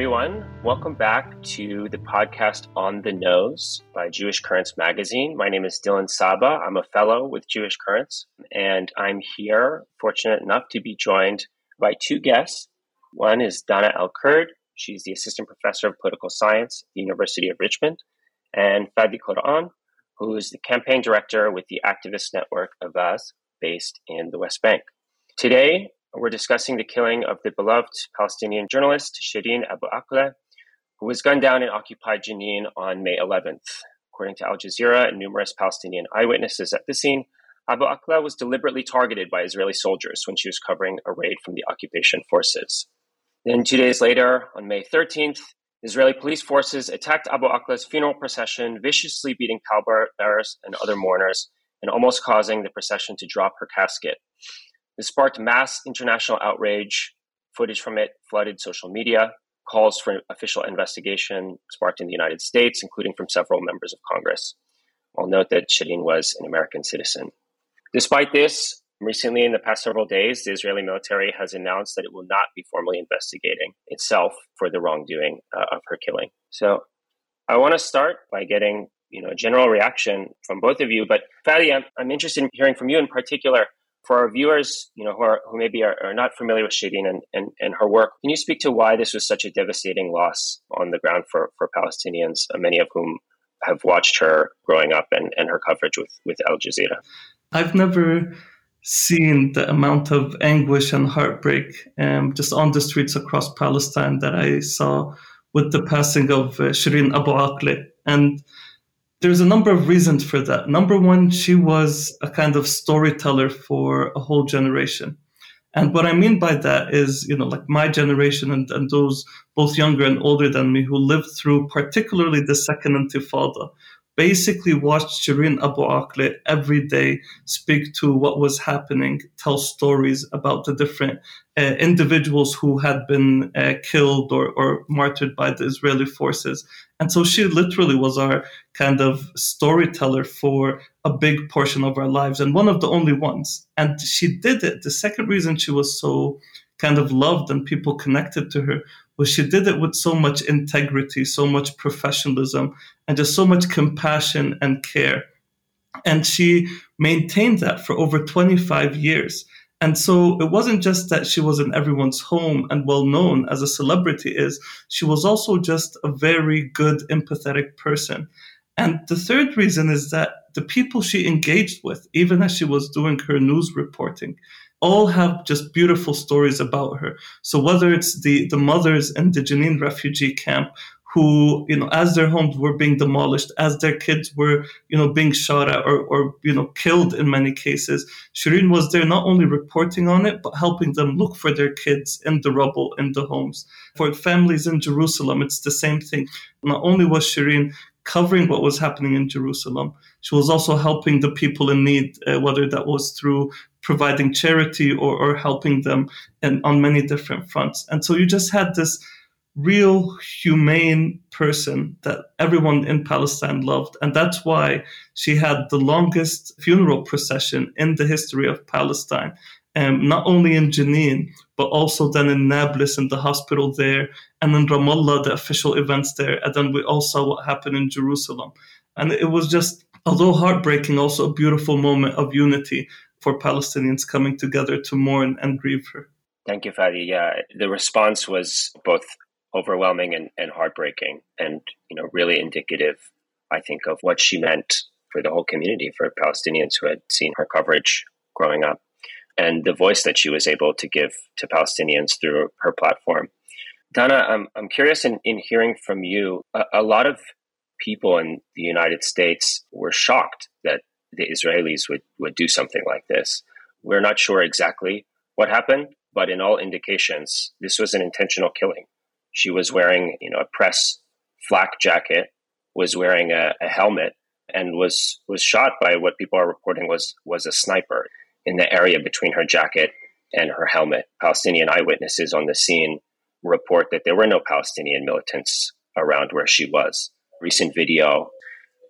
everyone. Welcome back to the podcast On the Nose by Jewish Currents Magazine. My name is Dylan Saba. I'm a fellow with Jewish Currents, and I'm here, fortunate enough to be joined by two guests. One is Dana El-Kurd. She's the assistant professor of political science at the University of Richmond, and Fadi Quran, who is the campaign director with the activist network Avaaz, based in the West Bank. Today, we're discussing the killing of the beloved Palestinian journalist Shireen Abu Akleh, who was gunned down in occupied Jenin on May 11th. According to Al Jazeera and numerous Palestinian eyewitnesses at the scene, Abu Akleh was deliberately targeted by Israeli soldiers when she was covering a raid from the occupation forces. Then, two days later, on May 13th, Israeli police forces attacked Abu Akleh's funeral procession, viciously beating pallbearers and other mourners, and almost causing the procession to drop her casket. This sparked mass international outrage. Footage from it flooded social media. Calls for official investigation sparked in the United States, including from several members of Congress. I'll note that Shireen was an American citizen. Despite this, recently in the past several days, the Israeli military has announced that it will not be formally investigating itself for the wrongdoing uh, of her killing. So I want to start by getting you know a general reaction from both of you. But Fadi, I'm, I'm interested in hearing from you in particular for our viewers, you know, who are who maybe are, are not familiar with Shireen and, and, and her work, can you speak to why this was such a devastating loss on the ground for, for Palestinians, uh, many of whom have watched her growing up and, and her coverage with, with Al Jazeera? I've never seen the amount of anguish and heartbreak um, just on the streets across Palestine that I saw with the passing of uh, Shireen Abu Akleh. And there's a number of reasons for that. Number one, she was a kind of storyteller for a whole generation. And what I mean by that is, you know, like my generation and, and those both younger and older than me who lived through particularly the second intifada, basically watched Shireen Abu Akleh every day speak to what was happening, tell stories about the different uh, individuals who had been uh, killed or, or martyred by the Israeli forces. And so she literally was our kind of storyteller for a big portion of our lives and one of the only ones. And she did it. The second reason she was so kind of loved and people connected to her was she did it with so much integrity, so much professionalism, and just so much compassion and care. And she maintained that for over 25 years. And so it wasn't just that she was in everyone's home and well known as a celebrity is, she was also just a very good, empathetic person. And the third reason is that the people she engaged with, even as she was doing her news reporting, all have just beautiful stories about her. So whether it's the, the mothers in the Jenin refugee camp who, you know, as their homes were being demolished, as their kids were, you know, being shot at or, or, you know, killed in many cases, Shireen was there not only reporting on it, but helping them look for their kids in the rubble, in the homes. For families in Jerusalem, it's the same thing. Not only was Shireen covering what was happening in Jerusalem. She was also helping the people in need, uh, whether that was through providing charity or, or helping them in, on many different fronts. And so you just had this real humane person that everyone in Palestine loved. And that's why she had the longest funeral procession in the history of Palestine. Um, not only in Jenin, but also then in Nablus in the hospital there, and in Ramallah, the official events there. And then we all saw what happened in Jerusalem. And it was just, although heartbreaking, also a beautiful moment of unity for Palestinians coming together to mourn and grieve her. Thank you, Fadi. Yeah, the response was both overwhelming and, and heartbreaking, and you know, really indicative, I think, of what she meant for the whole community, for Palestinians who had seen her coverage growing up, and the voice that she was able to give to Palestinians through her platform. Dana I'm, I'm curious in, in hearing from you. A, a lot of people in the United States were shocked that the Israelis would, would do something like this. We're not sure exactly what happened, but in all indications, this was an intentional killing. She was wearing, you know, a press flak jacket, was wearing a, a helmet, and was was shot by what people are reporting was was a sniper in the area between her jacket and her helmet. Palestinian eyewitnesses on the scene report that there were no Palestinian militants around where she was. Recent video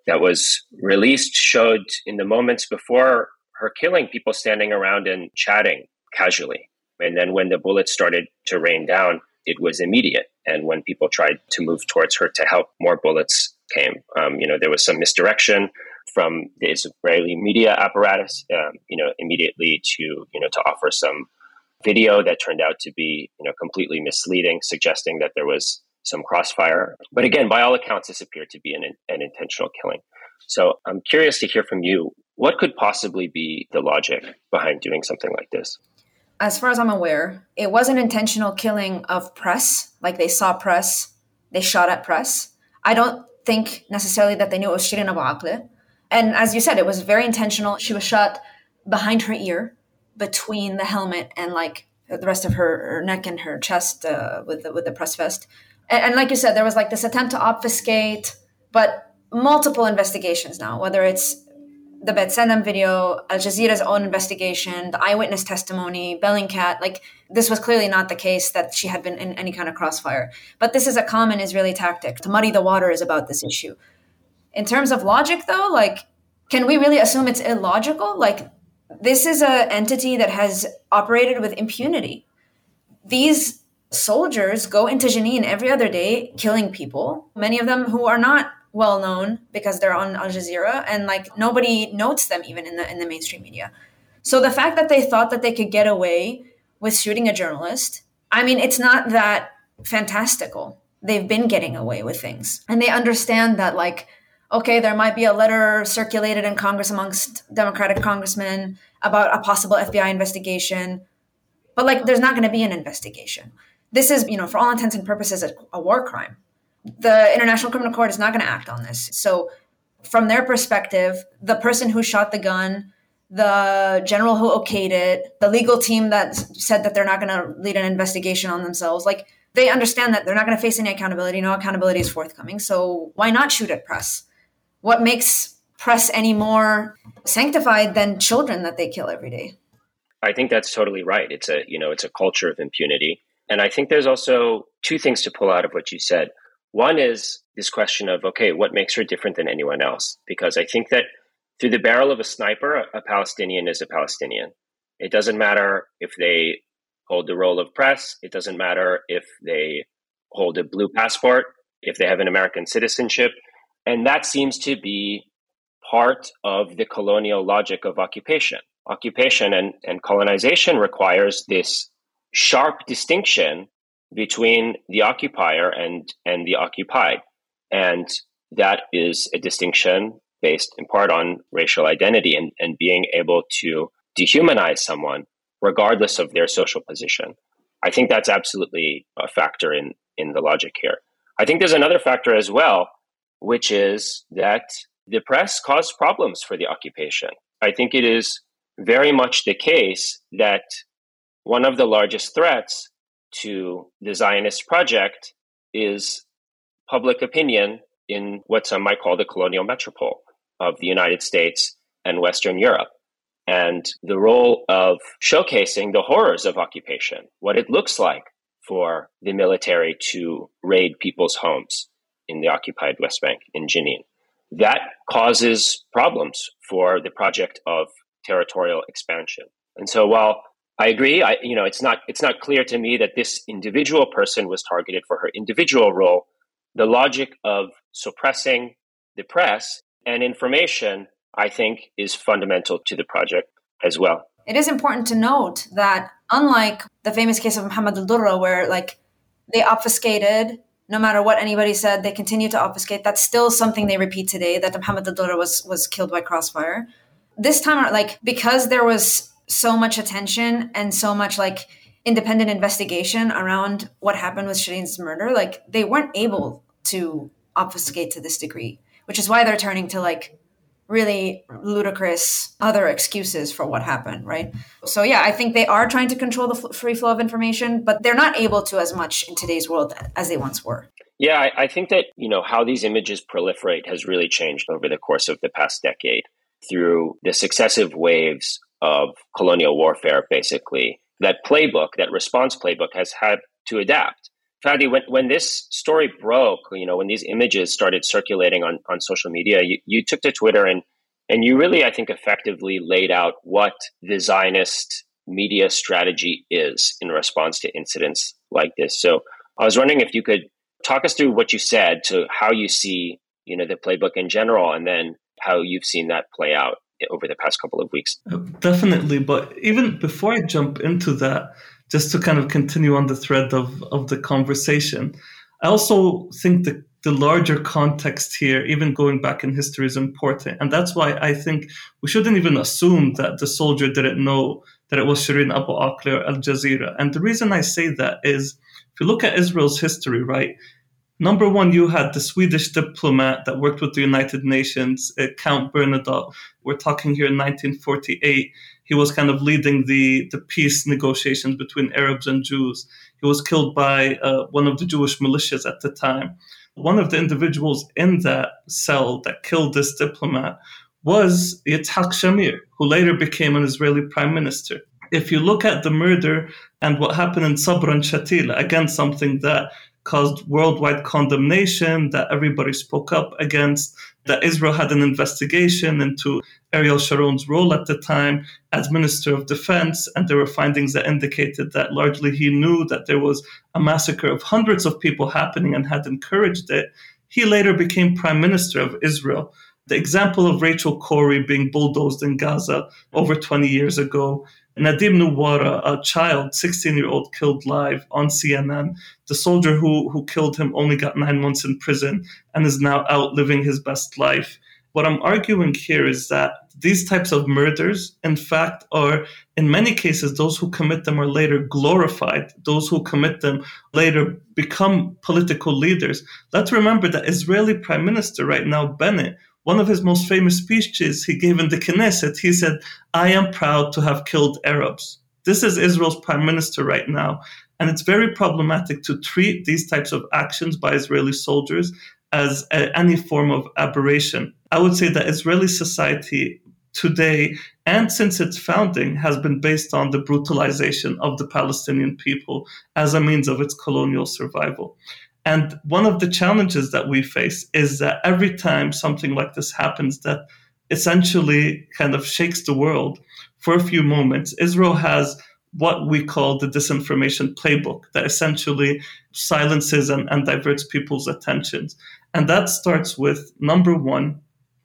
that was released showed in the moments before her killing people standing around and chatting casually. And then when the bullets started to rain down, it was immediate. And when people tried to move towards her to help, more bullets came. Um, you know, there was some misdirection from the Israeli media apparatus, um, you know, immediately to, you know, to offer some video that turned out to be, you know, completely misleading, suggesting that there was some crossfire. But again, by all accounts, this appeared to be an, an intentional killing. So I'm curious to hear from you. What could possibly be the logic behind doing something like this? As far as I'm aware, it was an intentional killing of press. Like they saw press, they shot at press. I don't think necessarily that they knew it was Shireen Abu Akleh. And as you said, it was very intentional. She was shot behind her ear, between the helmet and like the rest of her, her neck and her chest uh, with the, with the press vest. And, and like you said, there was like this attempt to obfuscate, but multiple investigations now, whether it's the B'Tselem video, Al Jazeera's own investigation, the eyewitness testimony, Bellingcat, like this was clearly not the case that she had been in any kind of crossfire. But this is a common Israeli tactic to muddy the waters about this issue. In terms of logic, though, like, can we really assume it's illogical? Like, this is an entity that has operated with impunity. These soldiers go into Jenin every other day, killing people, many of them who are not well known because they're on Al Jazeera and like nobody notes them even in the in the mainstream media. So the fact that they thought that they could get away with shooting a journalist, I mean, it's not that fantastical. They've been getting away with things. And they understand that like okay, there might be a letter circulated in Congress amongst Democratic congressmen about a possible FBI investigation, but like there's not going to be an investigation. This is, you know, for all intents and purposes, a, a war crime. The International Criminal Court is not going to act on this. So, from their perspective, the person who shot the gun, the general who okayed it, the legal team that said that they're not going to lead an investigation on themselves, like they understand that they're not going to face any accountability. No accountability is forthcoming. So, why not shoot at press? what makes press any more sanctified than children that they kill every day? I think that's totally right. It's a, you know, it's a culture of impunity. And I think there's also two things to pull out of what you said. One is this question of, okay, what makes her different than anyone else? Because I think that through the barrel of a sniper, a Palestinian is a Palestinian. It doesn't matter if they hold the role of press. It doesn't matter if they hold a blue passport, if they have an American citizenship. And that seems to be part of the colonial logic of occupation. Occupation and, and colonization requires this sharp distinction between the occupier and, and the occupied. And that is a distinction based in part on racial identity and, and being able to dehumanize someone regardless of their social position. I think that's absolutely a factor in, in the logic here. I think there's another factor as well, which is that the press caused problems for the occupation. I think it is very much the case that one of the largest threats to the Zionist project is public opinion in what some might call the colonial metropole of the United States and Western Europe. And the role of showcasing the horrors of occupation, what it looks like for the military to raid people's homes, in the occupied West Bank in Jenin. That causes problems for the project of territorial expansion. And so while I agree, I, you know, it's not it's not clear to me that this individual person was targeted for her individual role. The logic of suppressing the press and information, I think, is fundamental to the project as well. It is important to note that unlike the famous case of Muhammad al-Durra, where like they obfuscated no matter what anybody said, they continue to obfuscate. That's still something they repeat today that Muhammad al was was killed by crossfire. This time, like because there was so much attention and so much like independent investigation around what happened with Shireen's murder, like they weren't able to obfuscate to this degree, which is why they're turning to like really ludicrous other excuses for what happened, right? So, yeah, I think they are trying to control the f- free flow of information, but they're not able to as much in today's world as they once were. Yeah, I, I think that, you know, how these images proliferate has really changed over the course of the past decade through the successive waves of colonial warfare, basically. That playbook, that response playbook has had to adapt. Fadi, when, when this story broke, you know, when these images started circulating on, on social media, you, you took to Twitter and, and you really, I think, effectively laid out what the Zionist media strategy is in response to incidents like this. So I was wondering if you could talk us through what you said to how you see, you know, the playbook in general, and then how you've seen that play out over the past couple of weeks. Uh, definitely, but even before I jump into that, just to kind of continue on the thread of, of the conversation, I also think the, the larger context here, even going back in history, is important. And that's why I think we shouldn't even assume that the soldier didn't know that it was Shireen Abu Akleh or Al Jazeera. And the reason I say that is if you look at Israel's history, right, Number one, you had the Swedish diplomat that worked with the United Nations, uh, Count Bernadotte. We're talking here in 1948. He was kind of leading the, the peace negotiations between Arabs and Jews. He was killed by uh, one of the Jewish militias at the time. One of the individuals in that cell that killed this diplomat was Yitzhak Shamir, who later became an Israeli prime minister. If you look at the murder and what happened in Sabra and Shatila, again, something that caused worldwide condemnation, that everybody spoke up against, that Israel had an investigation into Ariel Sharon's role at the time as Minister of Defense, and there were findings that indicated that largely he knew that there was a massacre of hundreds of people happening and had encouraged it. He later became Prime Minister of Israel. The example of Rachel Corrie being bulldozed in Gaza over 20 years ago Nadim Nuwara, a child, 16 year old, killed live on CNN. The soldier who, who killed him only got nine months in prison and is now out living his best life. What I'm arguing here is that these types of murders, in fact, are in many cases, those who commit them are later glorified. Those who commit them later become political leaders. Let's remember that Israeli Prime Minister right now, Bennett, one of his most famous speeches he gave in the Knesset, he said, I am proud to have killed Arabs. This is Israel's prime minister right now. And it's very problematic to treat these types of actions by Israeli soldiers as a, any form of aberration. I would say that Israeli society today and since its founding has been based on the brutalization of the Palestinian people as a means of its colonial survival. And one of the challenges that we face is that every time something like this happens, that essentially kind of shakes the world for a few moments, Israel has what we call the disinformation playbook that essentially silences and, and diverts people's attentions. And that starts with number one,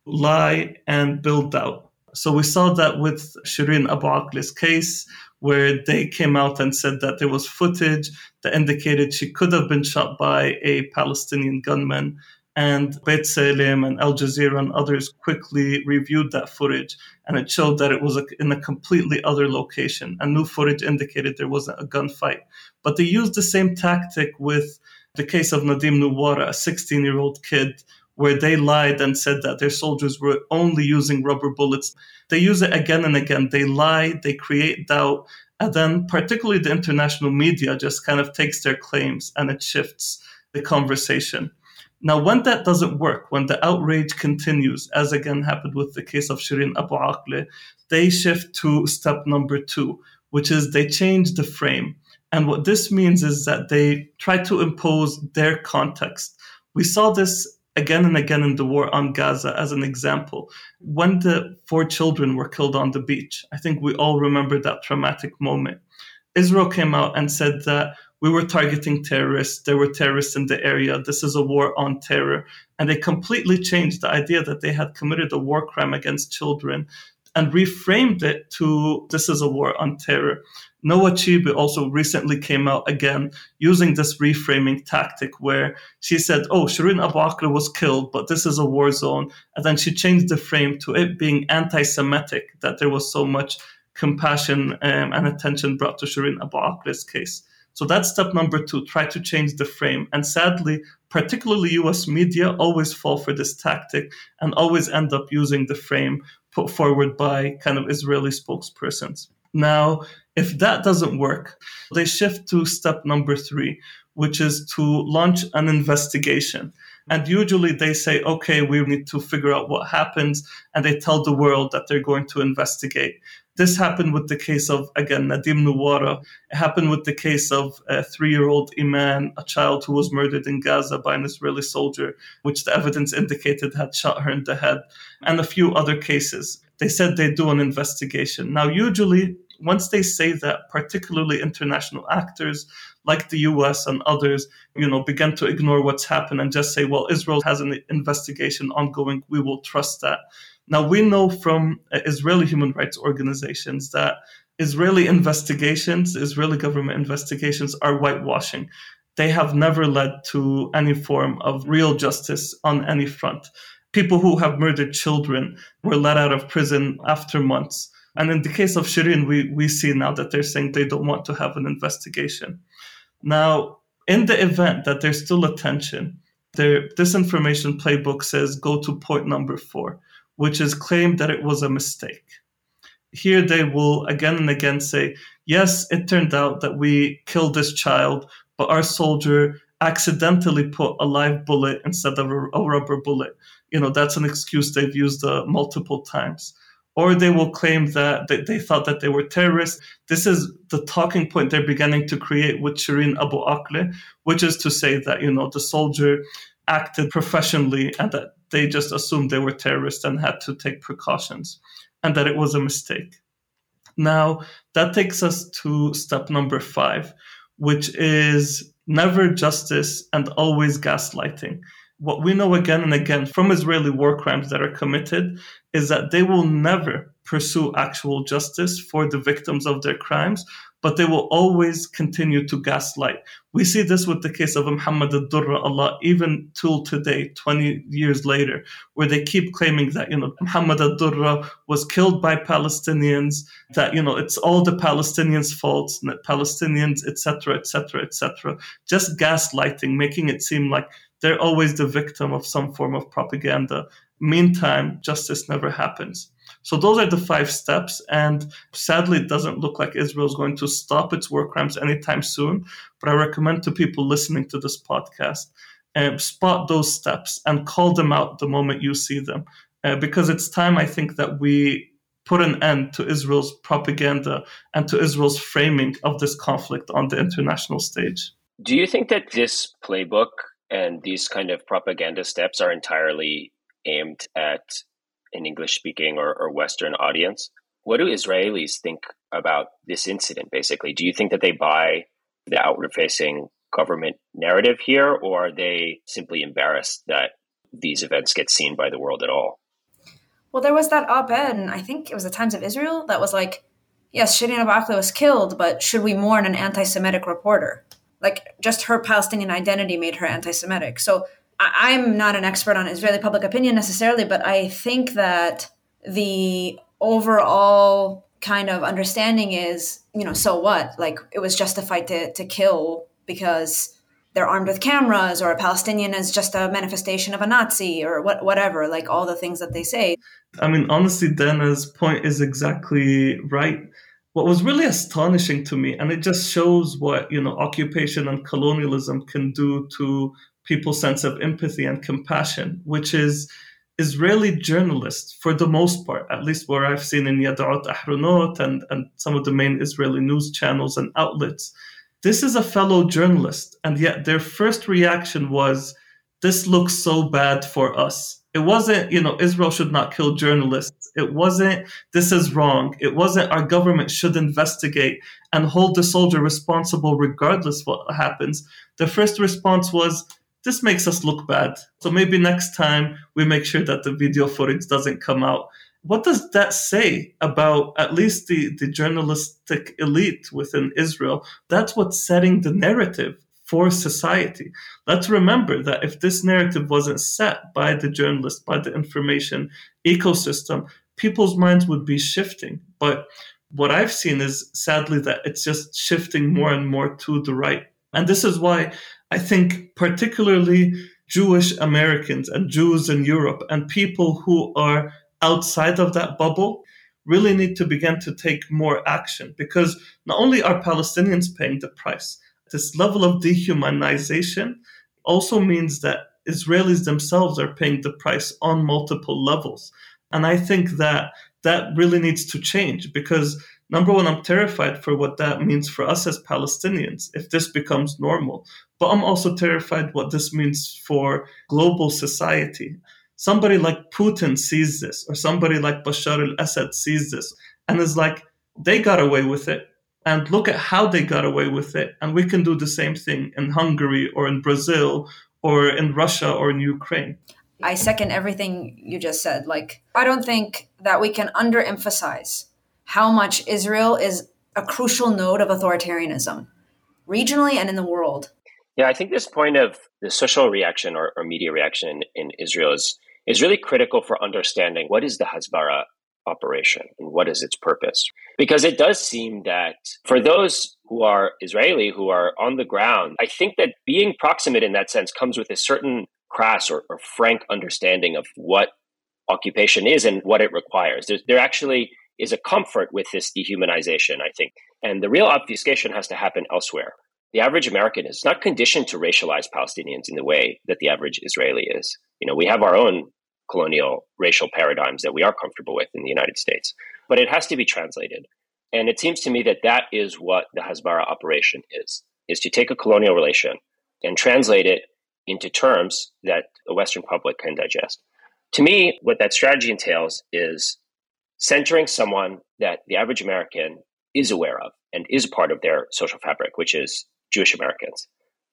lie and build doubt. So we saw that with Shireen Abu Akleh's case where they came out and said that there was footage that indicated she could have been shot by a Palestinian gunman. And B'Tselem and Al Jazeera and others quickly reviewed that footage, and it showed that it was in a completely other location. And new footage indicated there wasn't a gunfight. But they used the same tactic with the case of Nadim Nuwara, a 16 year old kid where they lied and said that their soldiers were only using rubber bullets. They use it again and again. They lie, they create doubt, and then particularly the international media just kind of takes their claims and it shifts the conversation. Now, when that doesn't work, when the outrage continues, as again happened with the case of Shireen Abu Akleh, they shift to step number two, which is they change the frame. And what this means is that they try to impose their context. We saw this again and again in the war on Gaza as an example. When the four children were killed on the beach, I think we all remember that traumatic moment. Israel came out and said that we were targeting terrorists, there were terrorists in the area, this is a war on terror. And they completely changed the idea that they had committed a war crime against children and reframed it to this is a war on terror. Noa Tishby also recently came out again using this reframing tactic where she said, Oh, Shireen Abu was killed, but this is a war zone. And then she changed the frame to it being anti Semitic, that there was so much compassion um, and attention brought to Shireen Abu case. So that's step number two try to change the frame. And sadly, particularly US media always fall for this tactic and always end up using the frame put forward by kind of Israeli spokespersons. Now, if that doesn't work, they shift to step number three, which is to launch an investigation. And usually they say, okay, we need to figure out what happens. And they tell the world that they're going to investigate. This happened with the case of, again, Nadim Nuwara. It happened with the case of a three year old Iman, a child who was murdered in Gaza by an Israeli soldier, which the evidence indicated had shot her in the head, and a few other cases. They said they do an investigation. Now, usually once they say that, particularly international actors like the US and others, you know, begin to ignore what's happened and just say, well, Israel has an investigation ongoing. We will trust that. Now, we know from uh, Israeli human rights organizations that Israeli investigations, Israeli government investigations are whitewashing. They have never led to any form of real justice on any front. People who have murdered children were let out of prison after months. And in the case of Shireen, we, we see now that they're saying they don't want to have an investigation. Now, in the event that there's still a tension, their disinformation playbook says go to point number four, which is claim that it was a mistake. Here they will again and again say, yes, it turned out that we killed this child, but our soldier accidentally put a live bullet instead of a, rubber bullet. You know, that's an excuse they've used uh, multiple times or they will claim that they thought that they were terrorists. This is the talking point they're beginning to create with Shireen Abu Akleh, which is to say that, you know, the soldier acted professionally and that they just assumed they were terrorists and had to take precautions and that it was a mistake. Now, that takes us to step number five, which is never justice and always gaslighting what we know again and again from Israeli war crimes that are committed is that they will never pursue actual justice for the victims of their crimes, but they will always continue to gaslight. We see this with the case of Muhammad al-Durra Allah even till today, 20 years later, where they keep claiming that, you know, Muhammad al-Durra was killed by Palestinians, that, you know, it's all the Palestinians' faults, that Palestinians, etc., etc., etc., just gaslighting, making it seem like they're always the victim of some form of propaganda. Meantime, justice never happens. So those are the five steps. And sadly, it doesn't look like Israel is going to stop its war crimes anytime soon. But I recommend to people listening to this podcast, uh, spot those steps and call them out the moment you see them. Uh, because it's time, I think, that we put an end to Israel's propaganda and to Israel's framing of this conflict on the international stage. Do you think that this playbook and these kind of propaganda steps are entirely aimed at an English speaking or, or Western audience. What do Israelis think about this incident, basically? Do you think that they buy the outward facing government narrative here, or are they simply embarrassed that these events get seen by the world at all? Well, there was that op ed, and I think it was the Times of Israel, that was like, yes, Shireen Abu was killed, but should we mourn an anti Semitic reporter? Like just her Palestinian identity made her anti-Semitic. So I- I'm not an expert on Israeli public opinion necessarily, but I think that the overall kind of understanding is, you know, so what? Like it was justified to to kill because they're armed with cameras or a Palestinian is just a manifestation of a Nazi or what whatever, like all the things that they say. I mean, honestly, Dana's point is exactly right what was really astonishing to me, and it just shows what you know occupation and colonialism can do to people's sense of empathy and compassion, which is Israeli journalists, for the most part, at least where I've seen in Yedioth Ahronoth and, and some of the main Israeli news channels and outlets, this is a fellow journalist. And yet their first reaction was, this looks so bad for us. It wasn't, you know, Israel should not kill journalists. It wasn't, this is wrong. It wasn't, our government should investigate and hold the soldier responsible regardless what happens. The first response was, this makes us look bad. So maybe next time we make sure that the video footage doesn't come out. What does that say about at least the, the journalistic elite within Israel? That's what's setting the narrative for society. Let's remember that if this narrative wasn't set by the journalist, by the information ecosystem, people's minds would be shifting. But what I've seen is sadly that it's just shifting more and more to the right. And this is why I think, particularly Jewish Americans and Jews in Europe and people who are outside of that bubble really need to begin to take more action because not only are Palestinians paying the price, this level of dehumanization also means that Israelis themselves are paying the price on multiple levels. And I think that that really needs to change because number one, I'm terrified for what that means for us as Palestinians if this becomes normal. But I'm also terrified what this means for global society. Somebody like Putin sees this, or somebody like Bashar al Assad sees this, and is like, they got away with it and look at how they got away with it. And we can do the same thing in Hungary or in Brazil or in Russia or in Ukraine. I second everything you just said. Like, I don't think that we can underemphasize how much Israel is a crucial node of authoritarianism, regionally and in the world. Yeah, I think this point of the social reaction or, or media reaction in Israel is, is really critical for understanding what is the Hasbara operation and what is its purpose. Because it does seem that for those who are Israeli, who are on the ground, I think that being proximate in that sense comes with a certain crass or, or frank understanding of what occupation is and what it requires. There, there actually is a comfort with this dehumanization, I think. And the real obfuscation has to happen elsewhere. The average American is not conditioned to racialize Palestinians in the way that the average Israeli is. You know, we have our own colonial racial paradigms that we are comfortable with in the United States. But it has to be translated. And it seems to me that that is what the Hasbara operation is, is to take a colonial relation and translate it into terms that the Western public can digest. To me, what that strategy entails is centering someone that the average American is aware of and is part of their social fabric, which is Jewish Americans.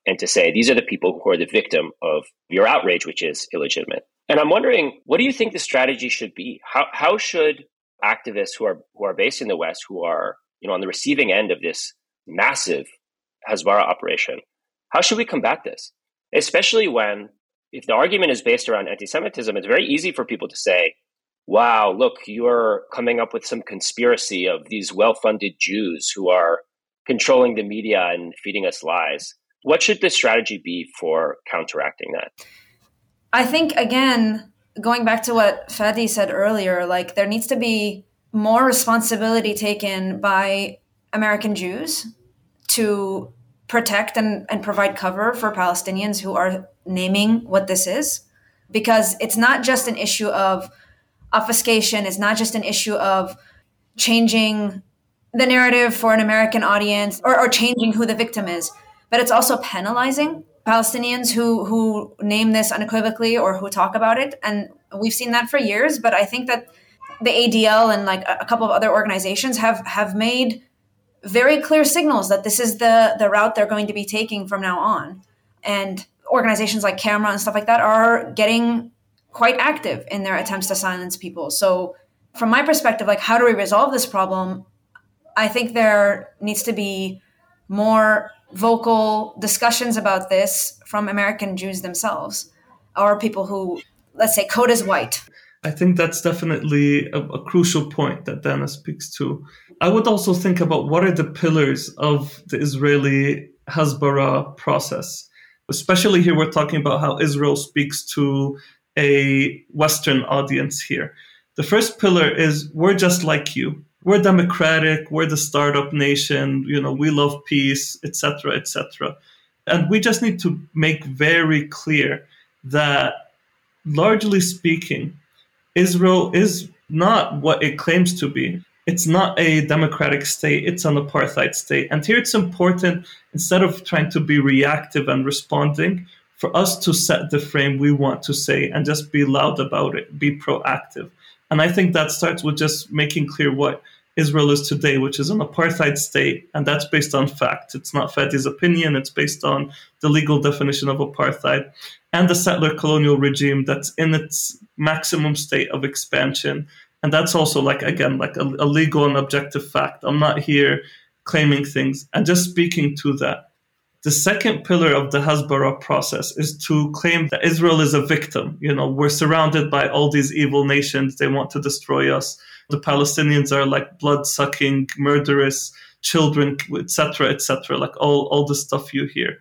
And to say, these are the people who are the victim of your outrage, which is illegitimate. And I'm wondering, what do you think the strategy should be? How, how should activists who are, who are based in the West, who are you know, on the receiving end of this massive Hasbara operation, how should we combat this? Especially when, if the argument is based around anti Semitism, it's very easy for people to say, wow, look, you're coming up with some conspiracy of these well funded Jews who are controlling the media and feeding us lies. What should the strategy be for counteracting that? I think again, going back to what Fadi said earlier, like there needs to be more responsibility taken by American Jews to protect and, and provide cover for Palestinians who are naming what this is. Because it's not just an issue of obfuscation, it's not just an issue of changing the narrative for an American audience or, or changing who the victim is, but it's also penalizing Palestinians who who name this unequivocally or who talk about it, and we've seen that for years. But I think that the ADL and like a couple of other organizations have have made very clear signals that this is the the route they're going to be taking from now on, and organizations like Camera and stuff like that are getting quite active in their attempts to silence people. So, from my perspective, like how do we resolve this problem? I think there needs to be more vocal discussions about this from American Jews themselves or people who, let's say, code is white. I think that's definitely a, a, crucial point that Dana speaks to. I would also think about what are the pillars of the Israeli Hasbara process. Especially here, we're talking about how Israel speaks to a Western audience here. The first pillar is we're just like you we're democratic, we're the startup nation, you know, we love peace, etc., etc. And we just need to make very clear that, largely speaking, Israel is not what it claims to be. It's not a democratic state, it's an apartheid state. And here it's important, instead of trying to be reactive and responding, for us to set the frame we want to say and just be loud about it, be proactive. And I think that starts with just making clear what Israel is today, which is an apartheid state, and that's based on fact. It's not Fadi's opinion, it's based on the legal definition of apartheid and the settler colonial regime that's in its maximum state of expansion. And that's also like again like a, a legal and objective fact. I'm not here claiming things and just speaking to that. The second pillar of the Hasbara process is to claim that Israel is a victim. You know, we're surrounded by all these evil nations. They want to destroy us. The Palestinians are like blood sucking, murderous children, etc., etc. Like all, all the stuff you hear.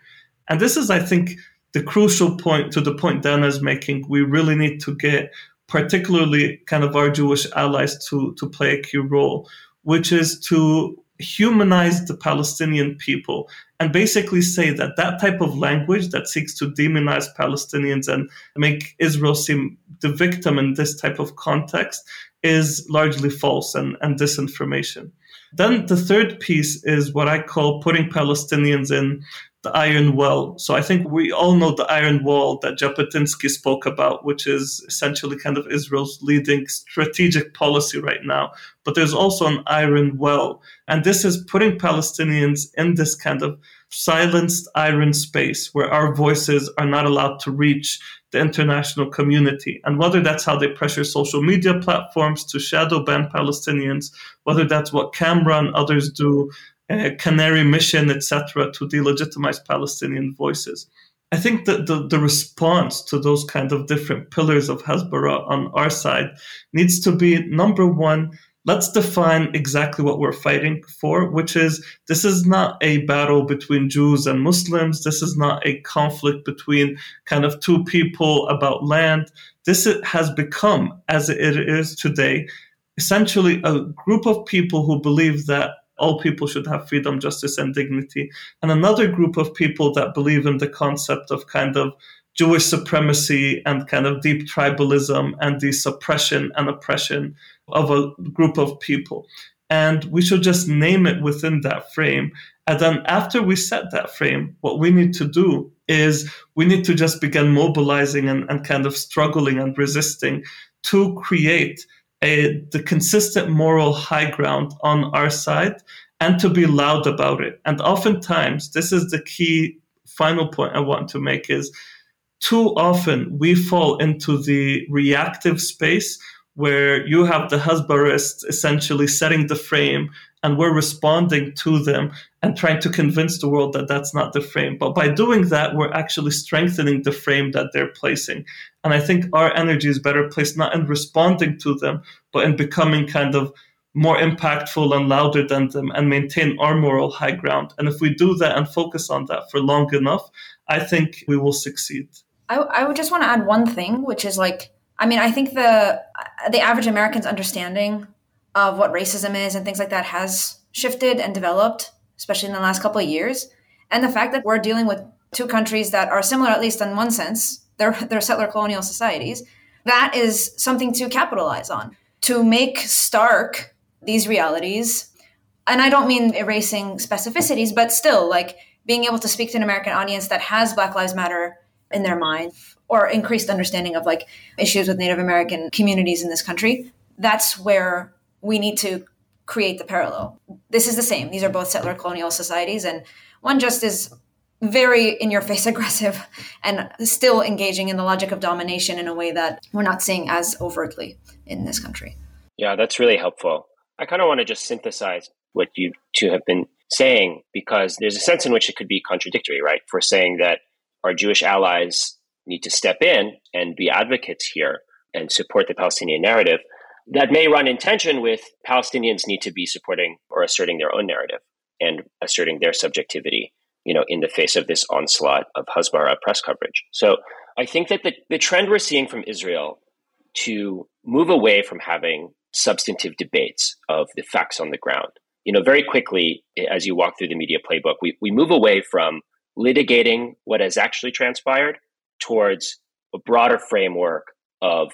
And this is, I think, the crucial point to the point Dana is making. We really need to get particularly kind of our Jewish allies to, to play a key role, which is to humanize the Palestinian people and basically say that that type of language that seeks to demonize Palestinians and make Israel seem the victim in this type of context is largely false and, and disinformation. Then the third piece is what I call putting Palestinians in the iron well. So I think we all know the iron wall that Jabotinsky spoke about, which is essentially kind of Israel's leading strategic policy right now. But there's also an iron well. And this is putting Palestinians in this kind of silenced iron space where our voices are not allowed to reach the international community. And whether that's how they pressure social media platforms to shadow ban Palestinians, whether that's what Camera and others do, Uh, canary Mission, etc., to delegitimize Palestinian voices. I think that the, the response to those kind of different pillars of Hasbara on our side needs to be number one, let's define exactly what we're fighting for, which is this is not a battle between Jews and Muslims. This is not a conflict between kind of two people about land. This has become, as it is today, essentially a group of people who believe that all people should have freedom, justice, and dignity, and another group of people that believe in the concept of kind of Jewish supremacy and kind of deep tribalism and the suppression and oppression of a group of people. And we should just name it within that frame. And then after we set that frame, what we need to do is we need to just begin mobilizing and, and kind of struggling and resisting to create a, the consistent moral high ground on our side and to be loud about it. And oftentimes, this is the key final point I want to make is too often we fall into the reactive space where you have the Hasbarists essentially setting the frame and we're responding to them and trying to convince the world that that's not the frame. But by doing that, we're actually strengthening the frame that they're placing. And I think our energy is better placed not in responding to them, but in becoming kind of more impactful and louder than them and maintain our moral high ground. And if we do that and focus on that for long enough, I think we will succeed. I, I would just want to add one thing, which is like, I mean, I think the the average American's understanding of what racism is and things like that has shifted and developed, especially in the last couple of years. And the fact that we're dealing with two countries that are similar, at least in one sense, they're they're settler colonial societies. That is something to capitalize on to make stark these realities. And I don't mean erasing specificities, but still, like being able to speak to an American audience that has Black Lives Matter in their mind or increased understanding of like issues with Native American communities in this country, that's where we need to create the parallel. This is the same. These are both settler colonial societies, and one just is very in your face aggressive and still engaging in the logic of domination in a way that we're not seeing as overtly in this country. Yeah, that's really helpful. I kind of want to just synthesize what you two have been saying because there's a sense in which it could be contradictory, right? For saying that our Jewish allies need to step in and be advocates here and support the Palestinian narrative. That may run in tension with Palestinians need to be supporting or asserting their own narrative and asserting their subjectivity, you know, in the face of this onslaught of Hasbara press coverage. So I think that the, the trend we're seeing from Israel to move away from having substantive debates of the facts on the ground. You know, very quickly, eh, as you walk through the media playbook, we, we move away from litigating what has actually transpired towards a broader framework of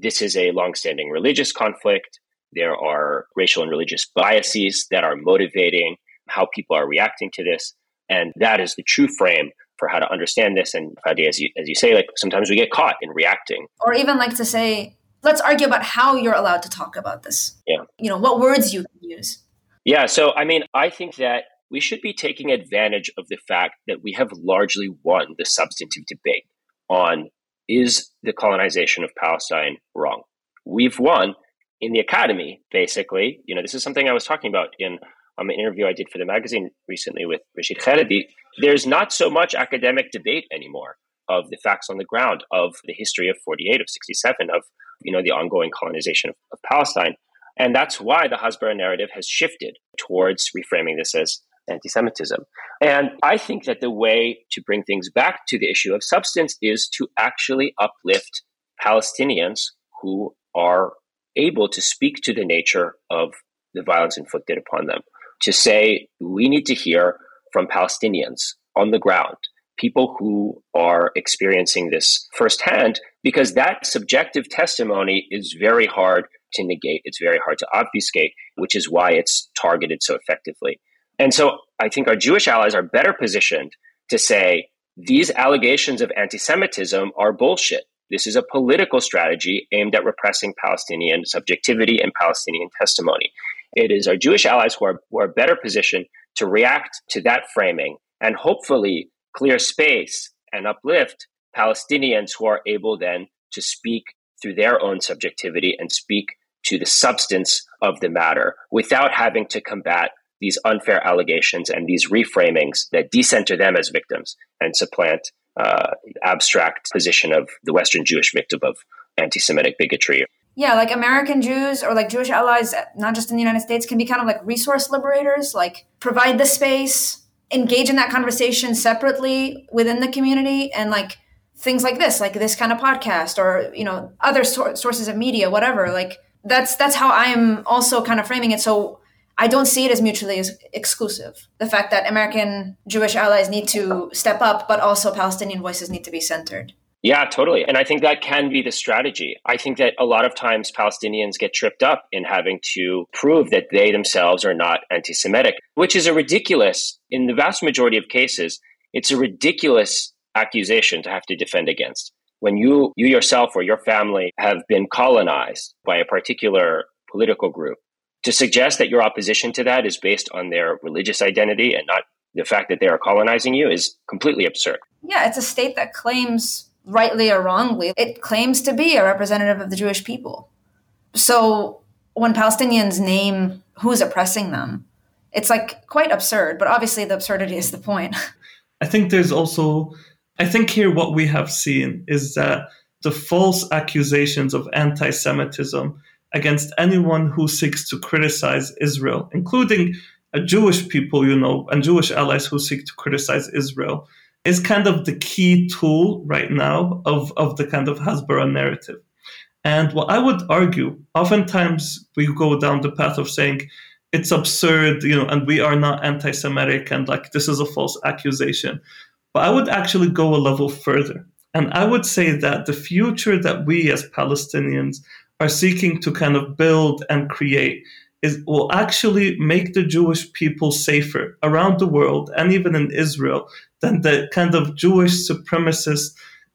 this is a longstanding religious conflict. There are racial and religious biases that are motivating how people are reacting to this. And that is the true frame for how to understand this. And Fadi, as you, as you say, like sometimes we get caught in reacting. Or even like to say, let's argue about how you're allowed to talk about this. Yeah. You know, what words you can use. Yeah. So, I mean, I think that we should be taking advantage of the fact that we have largely won the substantive debate on is the colonization of Palestine wrong? We've won in the academy, basically. You know, this is something I was talking about in um, an interview I did for the magazine recently with Rashid Khalidi. There's not so much academic debate anymore of the facts on the ground of the history of 48, of 67, of, you know, the ongoing colonization of, of Palestine. And that's why the Hasbara narrative has shifted towards reframing this as anti Semitism. And I think that the way to bring things back to the issue of substance is to actually uplift Palestinians who are able to speak to the nature of the violence inflicted upon them. To say, we need to hear from Palestinians on the ground, people who are experiencing this firsthand, because that subjective testimony is very hard to negate. It's very hard to obfuscate, which is why it's targeted so effectively. And so I think our Jewish allies are better positioned to say these allegations of anti Semitism are bullshit. This is a political strategy aimed at repressing Palestinian subjectivity and Palestinian testimony. It is our Jewish allies who are, who are better positioned to react to that framing and hopefully clear space and uplift Palestinians who are able then to speak through their own subjectivity and speak to the substance of the matter without having to combat these unfair allegations and these reframings that decenter them as victims and supplant uh, abstract position of the Western Jewish victim of anti-Semitic bigotry. Yeah, like American Jews or like Jewish allies, not just in the United States, can be kind of like resource liberators, like provide the space, engage in that conversation separately within the community, and like things like this, like this kind of podcast or you know other so- sources of media, whatever. Like that's that's how I'm also kind of framing it. So I don't see it as mutually exclusive. The fact that American Jewish allies need to step up, but also Palestinian voices need to be centered. Yeah, totally. And I think that can be the strategy. I think that a lot of times Palestinians get tripped up in having to prove that they themselves are not anti Semitic, which is a ridiculous, in the vast majority of cases, it's a ridiculous accusation to have to defend against. When you, you yourself or your family have been colonized by a particular political group, to suggest that your opposition to that is based on their religious identity and not the fact that they are colonizing you is completely absurd. Yeah, it's a state that claims, rightly or wrongly, it claims to be a representative of the Jewish people. So when Palestinians name who's oppressing them, it's like quite absurd, but obviously the absurdity is the point. I think there's also, I think here what we have seen is that the false accusations of anti Semitism against anyone who seeks to criticize Israel, including Jewish people, you know, and Jewish allies who seek to criticize Israel, is kind of the key tool right now of, of the kind of Hasbara narrative. And what I would argue, oftentimes we go down the path of saying it's absurd, you know, and we are not anti Semitic and like this is a false accusation. But I would actually go a level further. And I would say that the future that we as Palestinians are seeking to kind of build and create is will actually make the Jewish people safer around the world and even in Israel than the kind of Jewish supremacist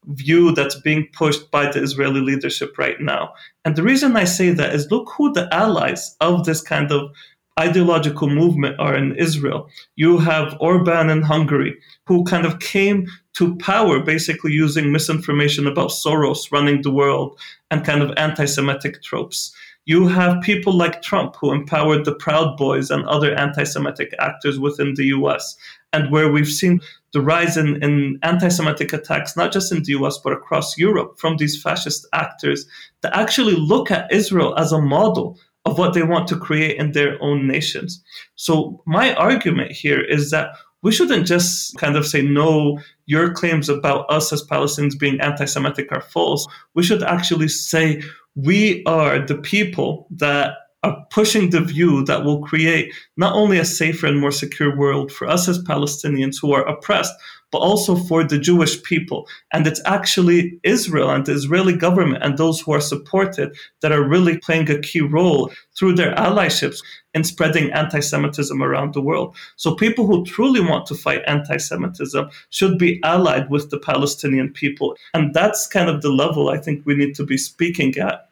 view that's being pushed by the Israeli leadership right now. And the reason I say that is look who the allies of this kind of ideological movement are in Israel. You have Orban in Hungary, who kind of came to power basically using misinformation about Soros running the world and kind of anti Semitic tropes. You have people like Trump who empowered the Proud Boys and other anti Semitic actors within the US, and where we've seen the rise in, in anti Semitic attacks, not just in the US, but across Europe from these fascist actors that actually look at Israel as a model of what they want to create in their own nations. So, my argument here is that we shouldn't just kind of say, no, your claims about us as Palestinians being anti Semitic are false. We should actually say, we are the people that are pushing the view that will create not only a safer and more secure world for us as Palestinians who are oppressed, but also for the Jewish people. And it's actually Israel and the Israeli government and those who are supported that are really playing a key role through their allyships in spreading anti Semitism around the world. So people who truly want to fight anti Semitism should be allied with the Palestinian people. And that's kind of the level I think we need to be speaking at.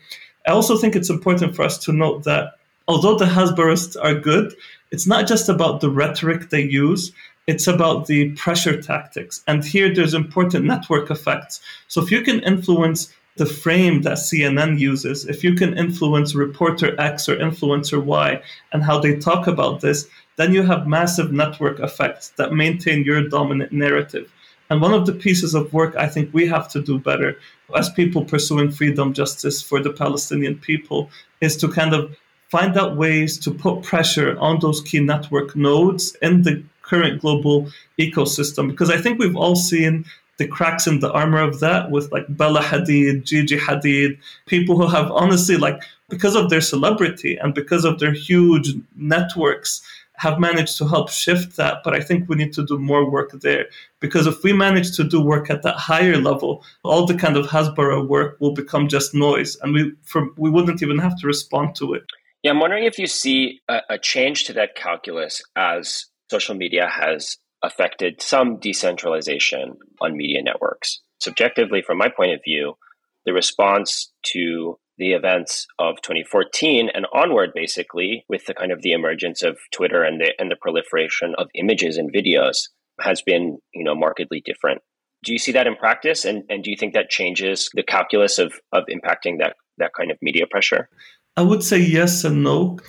I also think it's important for us to note that although the Hasbarists are good, it's not just about the rhetoric they use, it's about the pressure tactics. And here there's important network effects. So if you can influence the frame that CNN uses, if you can influence reporter X or influencer Y and how they talk about this, then you have massive network effects that maintain your dominant narrative. And one of the pieces of work I think we have to do better as people pursuing freedom, justice for the Palestinian people is to kind of find out ways to put pressure on those key network nodes in the current global ecosystem because I think we've all seen the cracks in the armor of that with like Bella Hadid, Gigi Hadid, people who have honestly like because of their celebrity and because of their huge networks have managed to help shift that. But i think we need to do more work there because if we manage to do work at that higher level all the kind of hasbara work will become just noise and we for, we wouldn't even have to respond to it. Yeah i'm wondering if you see a, a change to that calculus as social media has affected some decentralization on media networks. Subjectively, from my point of view, the response to the events of 2014 and onward, basically, with the kind of the emergence of Twitter and the and the proliferation of images and videos, has been you know markedly different. Do you see that in practice, and and do you think that changes the calculus of of impacting that that kind of media pressure? I would say yes and no.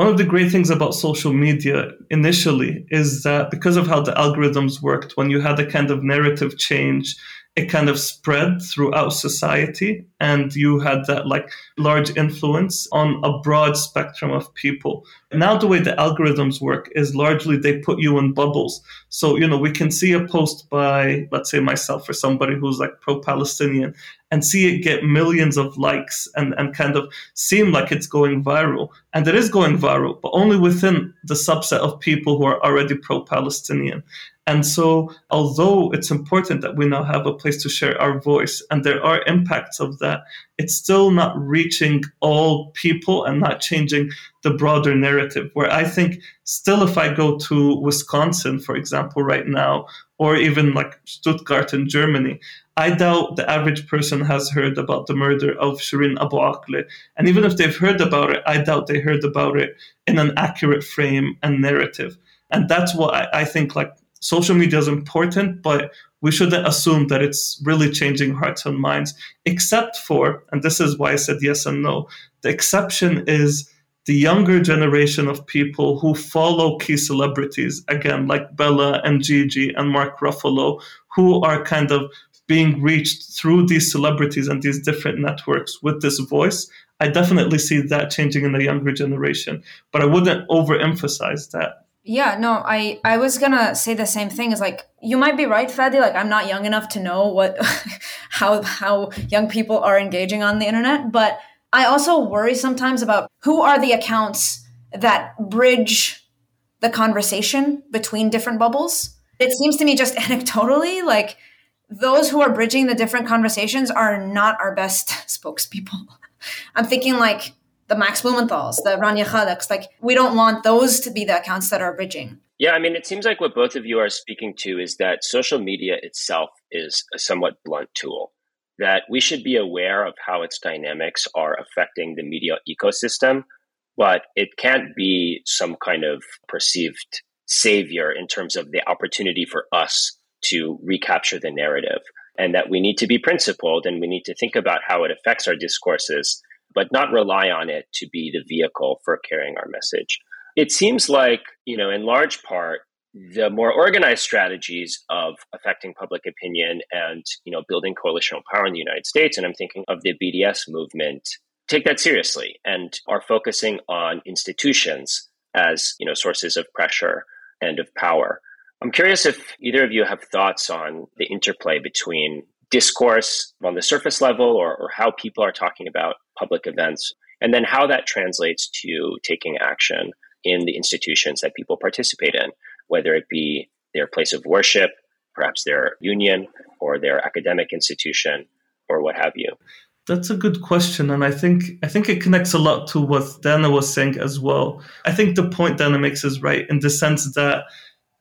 One of the great things about social media initially is that because of how the algorithms worked, when you had a kind of narrative change, it kind of spread throughout society and you had that like large influence on a broad spectrum of people. Now the way the algorithms work is largely they put you in bubbles. So you know we can see a post by let's say myself or somebody who's like pro-palestinian and see it get millions of likes and, and kind of seem like it's going viral. And it is going viral but only within the subset of people who are already pro-palestinian and so, although it's important that we now have a place to share our voice, and there are impacts of that, it's still not reaching all people and not changing the broader narrative. Where I think, still, if I go to Wisconsin, for example, right now, or even like Stuttgart in Germany, I doubt the average person has heard about the murder of Shireen Abu Akleh. And even if they've heard about it, I doubt they heard about it in an accurate frame and narrative. And that's what I, I think like social media is important, but we shouldn't assume that it's really changing hearts and minds, except for, and this is why I said yes and no, the exception is the younger generation of people who follow key celebrities, again, like Bella and Gigi and Mark Ruffalo, who are kind of being reached through these celebrities and these different networks with this voice. I definitely see that changing in the younger generation, but I wouldn't overemphasize that yeah, no, I I was gonna say the same thing. Is like you might be right, Fadi. Like I'm not young enough to know what how how young people are engaging on the internet, but I also worry sometimes about who are the accounts that bridge the conversation between different bubbles. It seems to me just anecdotally like those who are bridging the different conversations are not our best spokespeople. I'm thinking like the Max Blumenthals, the Rania Khaleks. Like, we don't want those to be the accounts that are bridging. Yeah, I mean, it seems like what both of you are speaking to is that social media itself is a somewhat blunt tool, that we should be aware of how its dynamics are affecting the media ecosystem, but it can't be some kind of perceived savior in terms of the opportunity for us to recapture the narrative. And that we need to be principled and we need to think about how it affects our discourses but not rely on it to be the vehicle for carrying our message. It seems like, you know, in large part, the more organized strategies of affecting public opinion and, you know, building coalitional power in the United States, and I'm thinking of the BDS movement, take that seriously and are focusing on institutions as, you know, sources of pressure and of power. I'm curious if either of you have thoughts on the interplay between discourse on the surface level or, or how people are talking about public events, and then how that translates to taking action in the institutions that people participate in, whether it be their place of worship, perhaps their union or their academic institution, or what have you. That's a good question, and I think I think it connects a lot to what Dana was saying as well. I think the point Dana makes is right in the sense that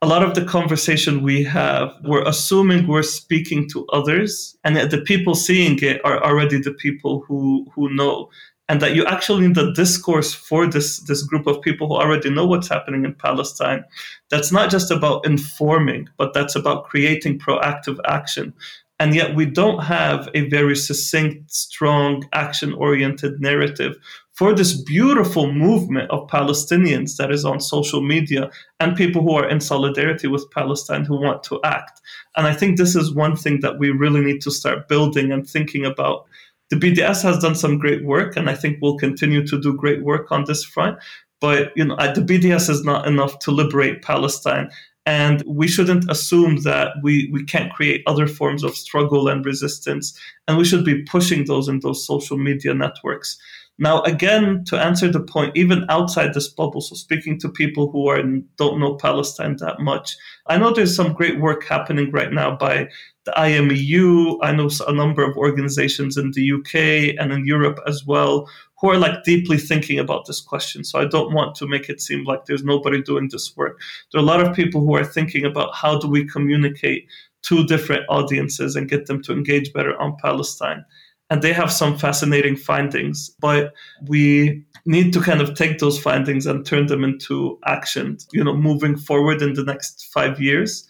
a lot of the conversation we have, we're assuming we're speaking to others, and that the people seeing it are already the people who who know, and that you actually need the discourse for this this group of people who already know what's happening in Palestine. That's not just about informing, but that's about creating proactive action. And yet, we don't have a very succinct, strong, action oriented narrative for this beautiful movement of Palestinians that is on social media and people who are in solidarity with Palestine who want to act. And I think this is one thing that we really need to start building and thinking about. The BDS has done some great work, and I think we'll continue to do great work on this front. But you know, the BDS is not enough to liberate Palestine, and we shouldn't assume that we, we can't create other forms of struggle and resistance. And we should be pushing those in those social media networks. Now, again, to answer the point, even outside this bubble, so speaking to people who are don't know Palestine that much, I know there's some great work happening right now by the IMEU. I know a number of organizations in the UK and in Europe as well who are like deeply thinking about this question. So I don't want to make it seem like there's nobody doing this work. There are a lot of people who are thinking about how do we communicate to different audiences and get them to engage better on Palestine. And they have some fascinating findings, but we need to kind of take those findings and turn them into action, you know, moving forward in the next five years.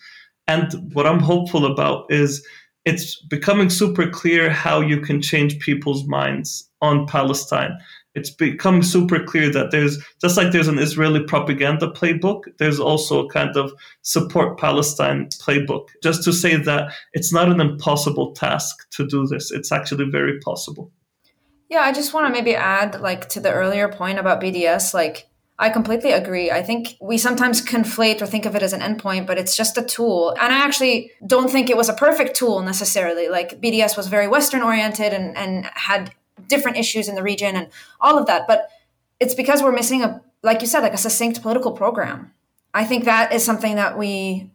And what I'm hopeful about is it's becoming super clear how you can change people's minds on Palestine. It's become super clear that there's just like there's an Israeli propaganda playbook, there's also a kind of support Palestine playbook. Just to say that it's not an impossible task to do this, it's actually very possible. Yeah, I just want to maybe add like to the earlier point about BDS, like I completely agree. I think we sometimes conflate or think of it as an endpoint, but it's just a tool. And I actually don't think it was a perfect tool necessarily. Like BDS was very Western oriented and, and had different issues in the region and all of that. But it's because we're missing a, like you said, like a succinct political program. I think that is something that we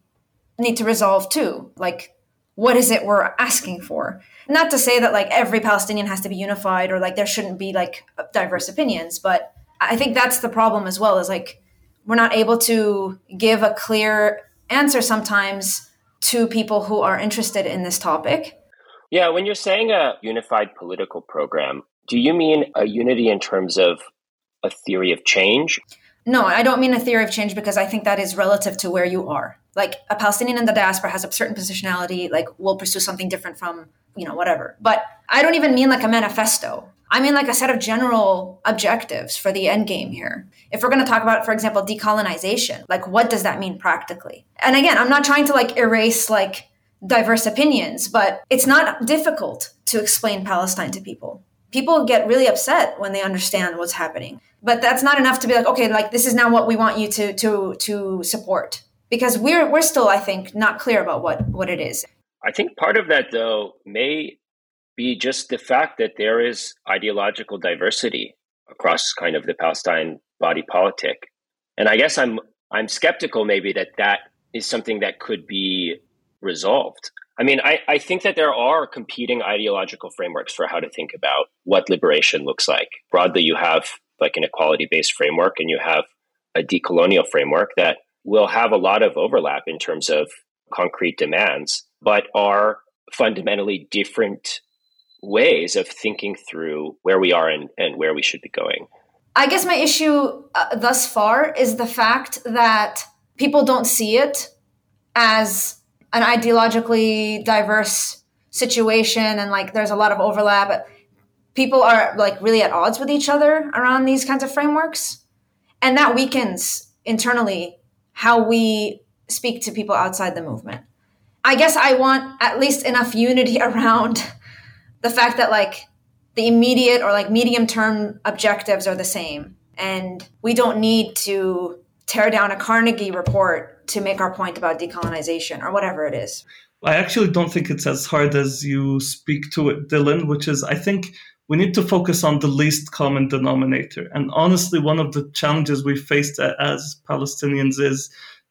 need to resolve too. Like, what is it we're asking for? Not to say that like every Palestinian has to be unified or like there shouldn't be like diverse opinions, but I think that's the problem as well is like we're not able to give a clear answer sometimes to people who are interested in this topic. Yeah, when you're saying a unified political program, do you mean a unity in terms of a theory of change? No, I don't mean a theory of change because I think that is relative to where you are. Like a Palestinian in the diaspora has a certain positionality, like we'll pursue something different from, you know, whatever. But I don't even mean like a manifesto. I mean, like a set of general objectives for the end game here. If we're going to talk about, for example, decolonization, like what does that mean practically? And again, I'm not trying to like erase like diverse opinions, but it's not difficult to explain Palestine to people. People get really upset when they understand what's happening. But that's not enough to be like, okay, like this is now what we want you to to to support. Because we're we're still, I think, not clear about what what it is. I think part of that though may be just the fact that there is ideological diversity across kind of the Palestine body politic. And I guess I'm I'm skeptical maybe that that is something that could be resolved. I mean, I, I think that there are competing ideological frameworks for how to think about what liberation looks like. Broadly, you have like an equality based framework and you have a decolonial framework that will have a lot of overlap in terms of concrete demands, but are fundamentally different ways of thinking through where we are and, and where we should be going. I guess my issue uh, thus far is the fact that people don't see it as an ideologically diverse situation and like there's a lot of overlap. People are like really at odds with each other around these kinds of frameworks. And that weakens internally how we speak to people outside the movement. I guess I want at least enough unity around the fact that like the immediate or like medium term objectives are the same and we don't need to tear down a Carnegie report to make our point about decolonization or whatever it is. I actually don't think it's as hard as you speak to it, Dylan, which is I think we need to focus on the least common denominator. And honestly, one of the challenges we faced as Palestinians is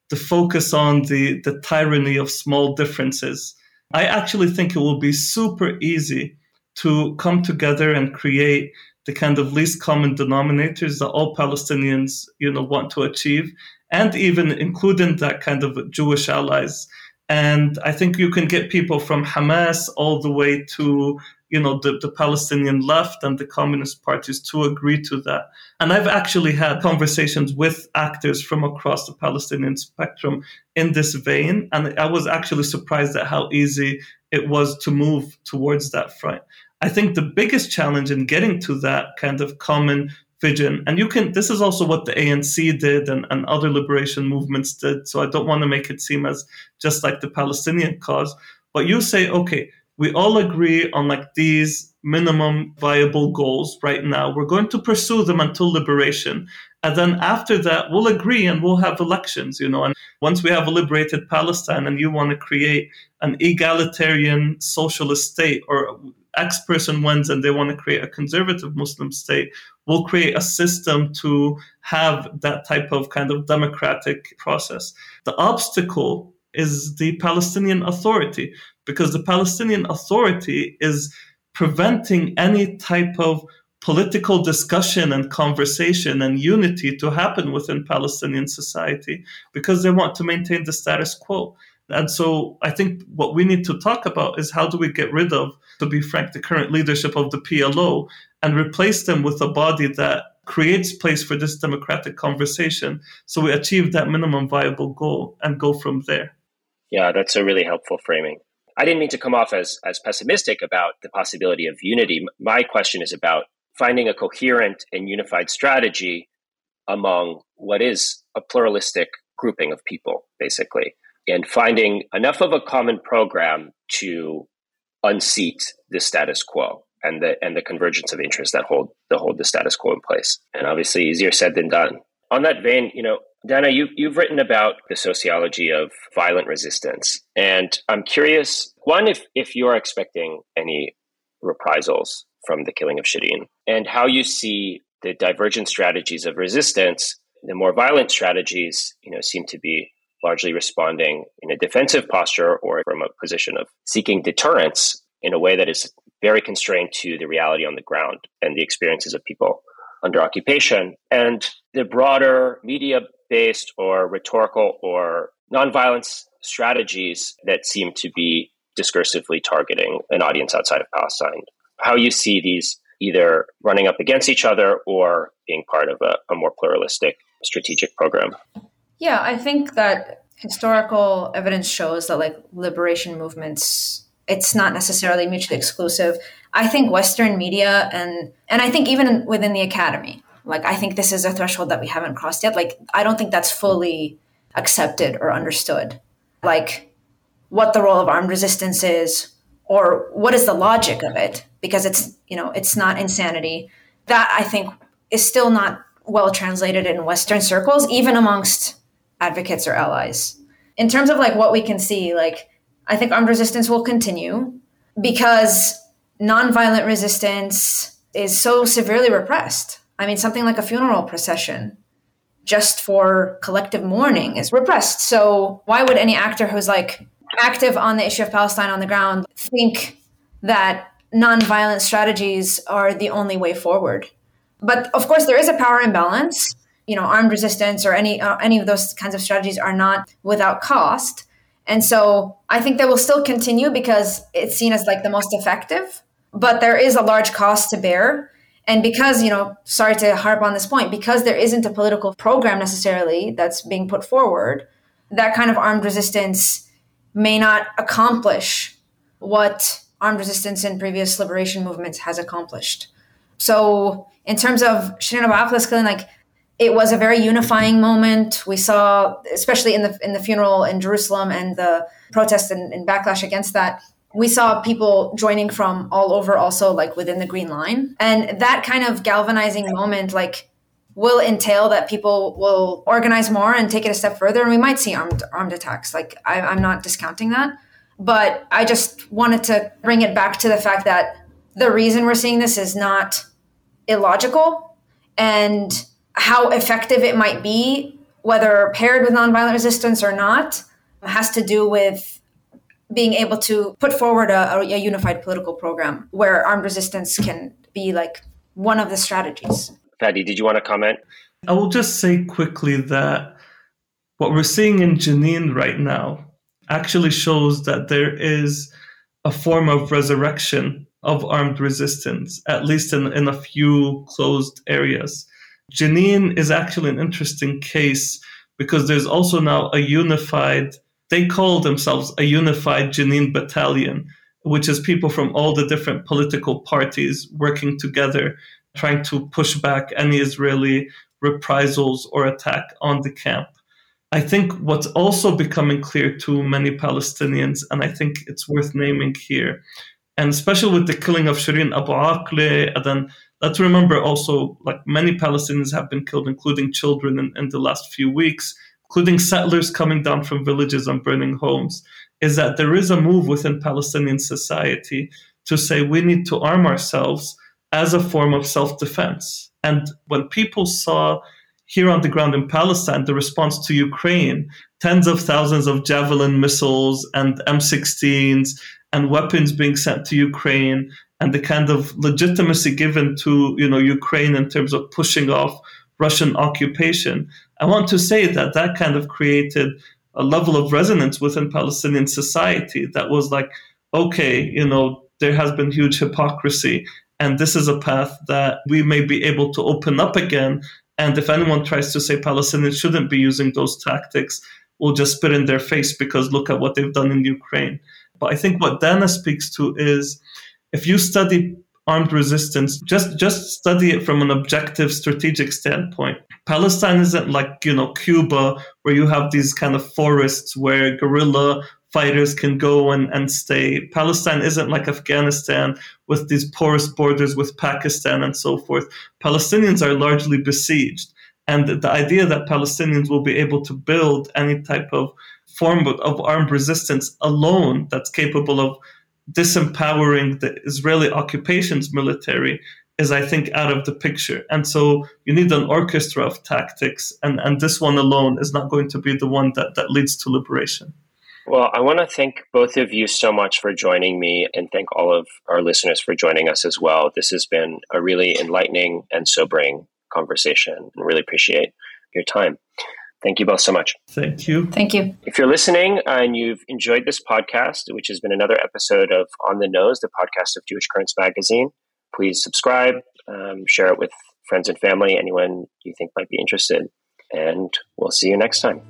the focus on the, the tyranny of small differences. I actually think it will be super easy to come together and create the kind of least common denominators that all Palestinians, you know, want to achieve, and even including that kind of Jewish allies. And I think you can get people from Hamas all the way to, you know, the, the Palestinian left and the communist parties to agree to that. And I've actually had conversations with actors from across the Palestinian spectrum in this vein. And I was actually surprised at how easy it was to move towards that front. I think the biggest challenge in getting to that kind of common vision, and you can, this is also what the ANC did and, and other liberation movements did. So I don't want to make it seem as just like the Palestinian cause, but you say, okay, we all agree on like these minimum viable goals right now. We're going to pursue them until liberation. And then after that, we'll agree and we'll have elections, you know. And once we have a liberated Palestine and you want to create an egalitarian socialist state or X person wins and they want to create a conservative Muslim state, we'll create a system to have that type of kind of democratic process. The obstacle is the Palestinian Authority, because the Palestinian Authority is preventing any type of political discussion and conversation and unity to happen within Palestinian society because they want to maintain the status quo. And so I think what we need to talk about is how do we get rid of, to be frank, the current leadership of the PLO and replace them with a body that creates place for this democratic conversation so we achieve that minimum viable goal and go from there. Yeah, that's a really helpful framing. I didn't mean to come off as, as pessimistic about the possibility of unity. My question is about finding a coherent and unified strategy among what is a pluralistic grouping of people, basically, and finding enough of a common program to unseat the status quo and the and the convergence of interests that hold the hold the status quo in place. And obviously, easier said than done. On that vein, you know, Dana, you, you've written about the sociology of violent resistance, and I'm curious. One, if if you're expecting any reprisals from the killing of Shireen, and how you see the divergent strategies of resistance, the more violent strategies, you know, seem to be largely responding in a defensive posture or from a position of seeking deterrence in a way that is very constrained to the reality on the ground and the experiences of people under occupation. And the broader media based or rhetorical or nonviolence strategies that seem to be discursively targeting an audience outside of Palestine how you see these either running up against each other or being part of a, a more pluralistic strategic program. Yeah, I think that historical evidence shows that like liberation movements it's not necessarily mutually exclusive. I think Western media and and I think even within the academy, like I think this is a threshold that we haven't crossed yet. Like I don't think that's fully accepted or understood. Like what the role of armed resistance is, or what is the logic of it because it's you know it's not insanity that i think is still not well translated in western circles even amongst advocates or allies in terms of like what we can see like i think armed resistance will continue because nonviolent resistance is so severely repressed i mean something like a funeral procession just for collective mourning is repressed so why would any actor who's like active on the issue of Palestine on the ground think that nonviolent strategies are the only way forward. But of course, there is a power imbalance. You know, armed resistance or any uh, any of those kinds of strategies are not without cost. And so I think they will still continue because it's seen as like the most effective, but there is a large cost to bear. And because, you know, sorry to harp on this point, because there isn't a political program necessarily that's being put forward, that kind of armed resistance may not accomplish what armed resistance in previous liberation movements has accomplished. So, in terms of Abu killing, like it was a very unifying moment. We saw, especially in the in the funeral in Jerusalem and the protests and, and backlash against that, we saw people joining from all over, also like within the Green Line, and that kind of galvanizing moment, like will entail that people will organize more and take it a step further and we might see armed armed attacks like I, i'm not discounting that but i just wanted to bring it back to the fact that the reason we're seeing this is not illogical and how effective it might be whether paired with nonviolent resistance or not has to do with being able to put forward a, a unified political program where armed resistance can be like one of the strategies Fadi, did you want to comment? I will just say quickly that what we're seeing in Jenin right now actually shows that there is a form of resurrection of armed resistance, at least in, in a few closed areas. Jenin is actually an interesting case because there's also now a unified, they call themselves a unified Jenin battalion, which is people from all the different political parties working together trying to push back any Israeli reprisals or attack on the camp. I think what's also becoming clear to many Palestinians, and I think it's worth naming here, and especially with the killing of Shireen Abu Akleh, and then let's remember also like many Palestinians have been killed, including children in, in the last few weeks, including settlers coming down from villages and burning homes, is that there is a move within Palestinian society to say we need to arm ourselves as a form of self defense. And when people saw here on the ground in Palestine the response to Ukraine, tens of thousands of Javelin missiles and M16s and weapons being sent to Ukraine, and the kind of legitimacy given to you know Ukraine in terms of pushing off Russian occupation. I want to say that that kind of created a level of resonance within Palestinian society that was like, okay, you know, there has been huge hypocrisy, and this is a path that we may be able to open up again. And if anyone tries to say Palestinians shouldn't be using those tactics, we'll just spit in their face because look at what they've done in Ukraine. But I think what Dana speaks to is if you study armed resistance, just just study it from an objective strategic standpoint. Palestine isn't like, you know, Cuba where you have these kind of forests where guerrilla fighters can go and, and stay. Palestine isn't like Afghanistan with these porous borders with Pakistan and so forth. Palestinians are largely besieged. And the idea that Palestinians will be able to build any type of form of armed resistance alone that's capable of disempowering the Israeli occupation's military is, I think, out of the picture. And so you need an orchestra of tactics, and, and this one alone is not going to be the one that, that leads to liberation. Well, I want to thank both of you so much for joining me and thank all of our listeners for joining us as well. This has been a really enlightening and sobering conversation and really appreciate your time. Thank you both so much. Thank you. Thank you. If you're listening and you've enjoyed this podcast, which has been another episode of On the Nose, the podcast of Jewish Currents Magazine, please subscribe, um, share it with friends and family, anyone you think might be interested. And we'll see you next time.